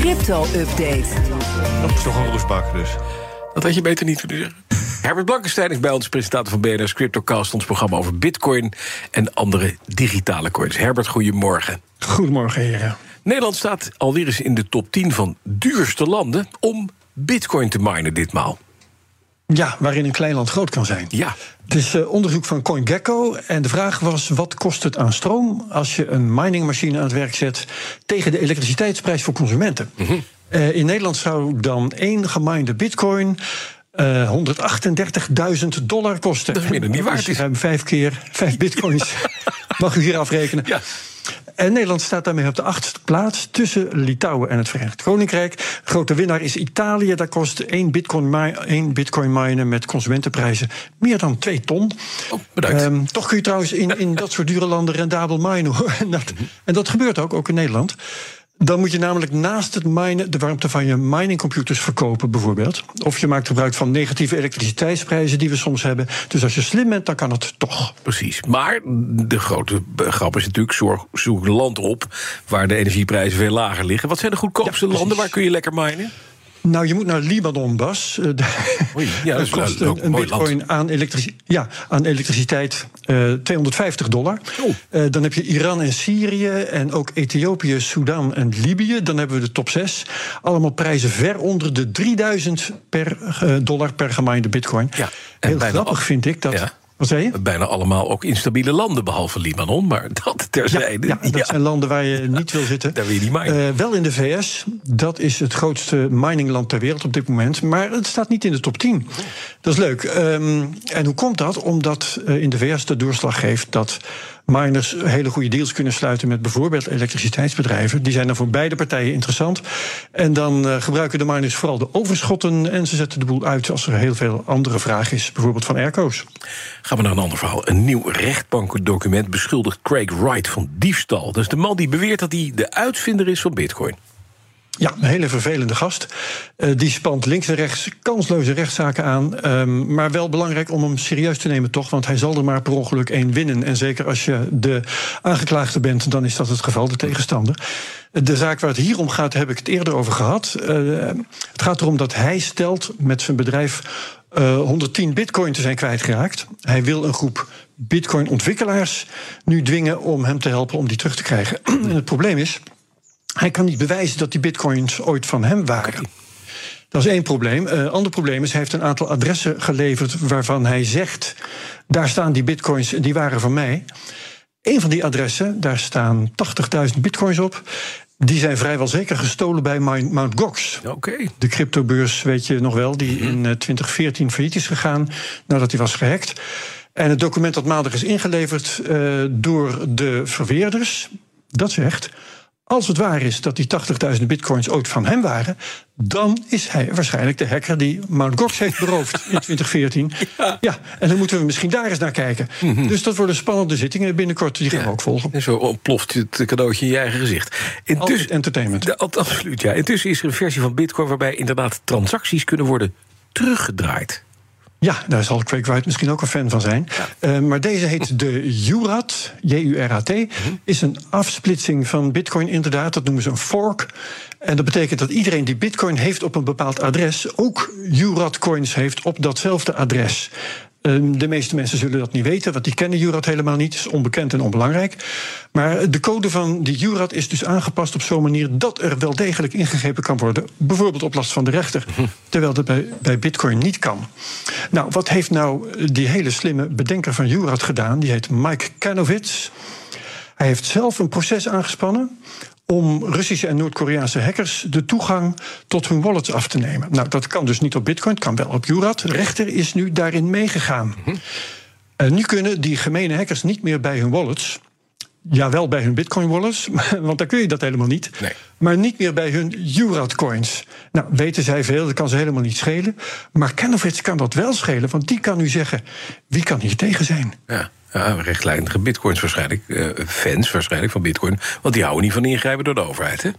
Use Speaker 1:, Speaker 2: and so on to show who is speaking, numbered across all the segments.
Speaker 1: Crypto-update.
Speaker 2: Dat is toch een roesbak dus.
Speaker 3: Dat had je beter niet kunnen zeggen. Herbert Blankenstein is bij ons, presentator van BNR's Cryptocast... ons programma over bitcoin en andere digitale coins. Herbert, goedemorgen.
Speaker 4: Goedemorgen, heren.
Speaker 3: Nederland staat alweer eens in de top 10 van duurste landen... om bitcoin te minen ditmaal.
Speaker 4: Ja, waarin een klein land groot kan zijn.
Speaker 3: Ja,
Speaker 4: Het is eh, onderzoek van CoinGecko. En de vraag was: wat kost het aan stroom als je een miningmachine aan het werk zet tegen de elektriciteitsprijs voor consumenten? Eh, in Nederland zou dan één geminde bitcoin. eh 138.000 dollar kosten.
Speaker 3: Dat is dan niet waard
Speaker 4: Dus vijf keer vijf bitcoins. Mag u hier afrekenen.
Speaker 3: Ja.
Speaker 4: En Nederland staat daarmee op de achtste plaats tussen Litouwen en het Verenigd Koninkrijk. Grote winnaar is Italië. Daar kost één bitcoin, één bitcoin minen met consumentenprijzen meer dan 2 ton.
Speaker 3: oh, bedankt.
Speaker 4: Ehm, toch kun je trouwens in, in dat soort dure landen rendabel minen. Hoor. En, dat, en dat gebeurt ook, ook in Nederland. Dan moet je namelijk naast het minen de warmte van je miningcomputers verkopen, bijvoorbeeld. Of je maakt gebruik van negatieve elektriciteitsprijzen die we soms hebben. Dus als je slim bent, dan kan het toch.
Speaker 3: Precies. Maar de grote grap is natuurlijk... zorg, zoek land op waar de energieprijzen veel lager liggen. Wat zijn de goedkoopste
Speaker 4: Ja,
Speaker 3: landen? Waar kun je lekker minen?
Speaker 4: Nou, je moet naar Libanon, Bas. Eh,
Speaker 3: Oei, ja, dat
Speaker 4: kost een,
Speaker 3: een
Speaker 4: bitcoin aan, elektrici- ja, aan elektriciteit eh 250 dollar.
Speaker 3: Oh.
Speaker 4: Eh, dan heb je Iran en Syrië en ook Ethiopië, Sudan en Libië. Dan hebben we de top 6. Allemaal prijzen ver onder de 3000 per, eh, dollar per gemijnde bitcoin.
Speaker 3: Ja, en
Speaker 4: Heel grappig vind ik dat...
Speaker 3: Ja.
Speaker 4: Wat zei je?
Speaker 3: Bijna allemaal ook instabiele landen, behalve Libanon. Maar dat terzijde.
Speaker 4: ja, dat zijn landen waar je niet wil zitten.
Speaker 3: Daar wil je niet minen.
Speaker 4: Eh, wel in de VS. Dat is het grootste miningland ter wereld op dit moment. Maar het staat niet in de top 10. Dat is leuk. Ehm, en hoe komt dat? Omdat eh, in de VS de doorslag geeft dat miners hele goede deals kunnen sluiten met bijvoorbeeld elektriciteitsbedrijven. Die zijn dan voor beide partijen interessant. En dan eh, gebruiken de miners vooral de overschotten en ze zetten de boel uit als er heel veel andere vraag is, bijvoorbeeld van airco's.
Speaker 3: Gaan we naar een ander verhaal. Een nieuw rechtbankdocument beschuldigt Craig Wright van diefstal. Dat is de man die beweert dat hij de uitvinder is van bitcoin.
Speaker 4: Ja, een hele vervelende gast. Eh, die spant links en rechts kansloze rechtszaken aan. Ehm, maar wel belangrijk om hem serieus te nemen, toch? Want hij zal er maar per ongeluk één winnen. En zeker als je de aangeklaagde bent, dan is dat het geval, de tegenstander. De zaak waar het hier om gaat, heb ik het eerder over gehad. Eh, het gaat erom dat hij stelt met zijn bedrijf eh, 110 bitcoin te zijn kwijtgeraakt. Hij wil een groep bitcoin-ontwikkelaars nu dwingen om hem te helpen om die terug te krijgen. en het probleem is. Hij kan niet bewijzen dat die bitcoins ooit van hem waren. Dat is één probleem. Een ander probleem is, hij heeft een aantal adressen geleverd waarvan hij zegt: daar staan die bitcoins, die waren van mij. Een van die adressen, daar staan 80.000 bitcoins op. Die zijn vrijwel zeker gestolen bij Mount Mt. Gox.
Speaker 3: Oké.
Speaker 4: De cryptobeurs, weet je nog wel, die in eh, 2014 failliet is gegaan nadat hij was gehackt. En het document dat maandag is ingeleverd eh, door de verweerders, dat zegt. Als het waar is dat die 80.000 bitcoins ooit van hem waren, dan is hij waarschijnlijk de hacker die Mt. Gox heeft beroofd in 2014. Ja. en dan moeten we misschien daar eens naar kijken. Dus dat worden spannende zittingen binnenkort, die gaan we ook volgen.
Speaker 3: En zo ontploft het cadeautje in je eigen gezicht.
Speaker 4: Altijd entertainment.
Speaker 3: Absoluut, ja. Intussen is er een versie van Bitcoin waarbij inderdaad transacties kunnen worden teruggedraaid.
Speaker 4: Ja, daar zal Craig Wright misschien ook een fan van zijn. Uh, maar deze heet de URAT, J-U-R-A-T. Is een afsplitsing van Bitcoin, inderdaad. Dat noemen ze een fork. En dat betekent dat iedereen die Bitcoin heeft op een bepaald adres. ook URAT-coins heeft op datzelfde adres. Uh, de meeste mensen zullen dat niet weten, want die kennen URAT helemaal niet. Is onbekend en onbelangrijk. Maar de code van die URAT is dus aangepast op zo'n manier dat er wel degelijk ingegrepen kan worden. Bijvoorbeeld op last van de rechter. Terwijl dat bij, bij Bitcoin niet kan. Nou, wat heeft nou die hele slimme bedenker van URAT gedaan? Die heet Mike Kanovitz. Hij heeft zelf een proces aangespannen om Russische en Noord-Koreaanse hackers de toegang tot hun wallets af te nemen. Nou, dat kan dus niet op Bitcoin, het kan wel op URAT. De rechter is nu daarin meegegaan. En nu kunnen die gemene hackers niet meer bij hun wallets Ja, wel bij hun bitcoin wallets, want daar kun je dat helemaal niet.
Speaker 3: Nee.
Speaker 4: Maar niet meer bij hun Jurat coins. Nou, weten zij veel, dat kan ze helemaal niet schelen. Maar Canofits kan dat wel schelen, want die kan nu zeggen... wie kan hier tegen zijn?
Speaker 3: Ja. Ja, rechtlijnige bitcoins waarschijnlijk. eh, fans waarschijnlijk van bitcoin. Want die houden niet van ingrijpen door de overheid, hè?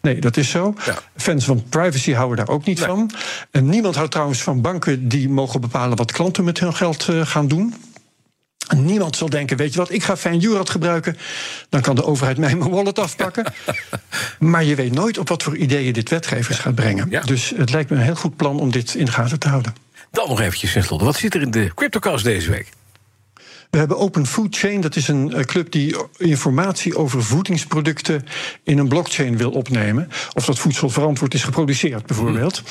Speaker 4: Nee, dat is zo.
Speaker 3: Ja.
Speaker 4: Fans van privacy houden daar ook niet
Speaker 3: Nee.
Speaker 4: van. En niemand houdt trouwens van banken die mogen bepalen wat klanten met hun geld eh, gaan doen. Niemand zal denken, weet je wat, ik ga fijn Jurat gebruiken. Dan kan de overheid mij mijn wallet afpakken. maar je weet nooit op wat voor ideeën dit wetgevers gaat brengen.
Speaker 3: Ja.
Speaker 4: Dus het lijkt me een heel goed plan om dit in de gaten te houden.
Speaker 3: Dan nog eventjes tenslotte. Wat zit er in de CryptoCast deze week?
Speaker 4: We hebben Open Food Chain, dat is een eh, club die informatie over voedingsproducten in een blockchain wil opnemen. Of dat voedsel verantwoord is geproduceerd, bijvoorbeeld.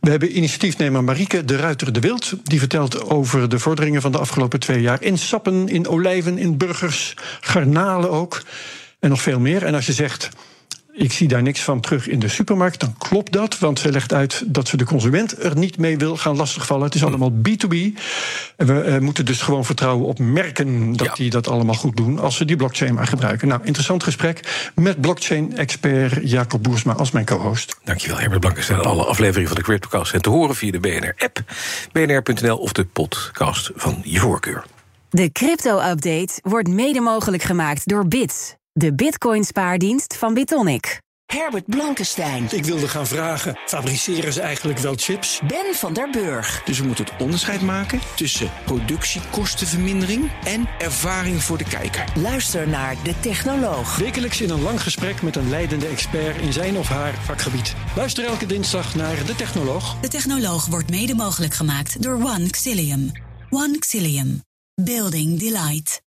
Speaker 4: We hebben initiatiefnemer Marieke de Ruiter de Wild. Die vertelt over de vorderingen van de afgelopen twee jaar in sappen, in olijven, in burgers, garnalen ook. En nog veel meer. En als je zegt. Ik zie daar niks van terug in de supermarkt. Dan klopt dat, want ze legt uit dat ze de consument er niet mee wil gaan lastigvallen. Het is allemaal B2B. En we eh, moeten dus gewoon vertrouwen op merken dat
Speaker 3: Ja.
Speaker 4: die dat allemaal goed doen. als ze die blockchain maar gebruiken. Nou, interessant gesprek met blockchain-expert Jacob Boersma als mijn co-host.
Speaker 3: Dankjewel, Herbert Blankenstein. Alle afleveringen van de CryptoCast zijn te horen via de BNR-app, bnr.nl of de podcast van je voorkeur.
Speaker 1: De crypto-update wordt mede mogelijk gemaakt door Bits, de bitcoin-spaardienst van Bitonic.
Speaker 5: Herbert Blankenstein.
Speaker 6: Ik wilde gaan vragen, fabriceren ze eigenlijk wel chips?
Speaker 1: Ben van der Burg.
Speaker 5: Dus we moeten het onderscheid maken tussen productiekostenvermindering en ervaring voor de kijker.
Speaker 1: Luister naar De Technoloog.
Speaker 6: Wekelijks in een lang gesprek met een leidende expert in zijn of haar vakgebied. Luister elke dinsdag naar De Technoloog.
Speaker 7: De Technoloog wordt mede mogelijk gemaakt door One Xilium. One Xilium. Building Delight.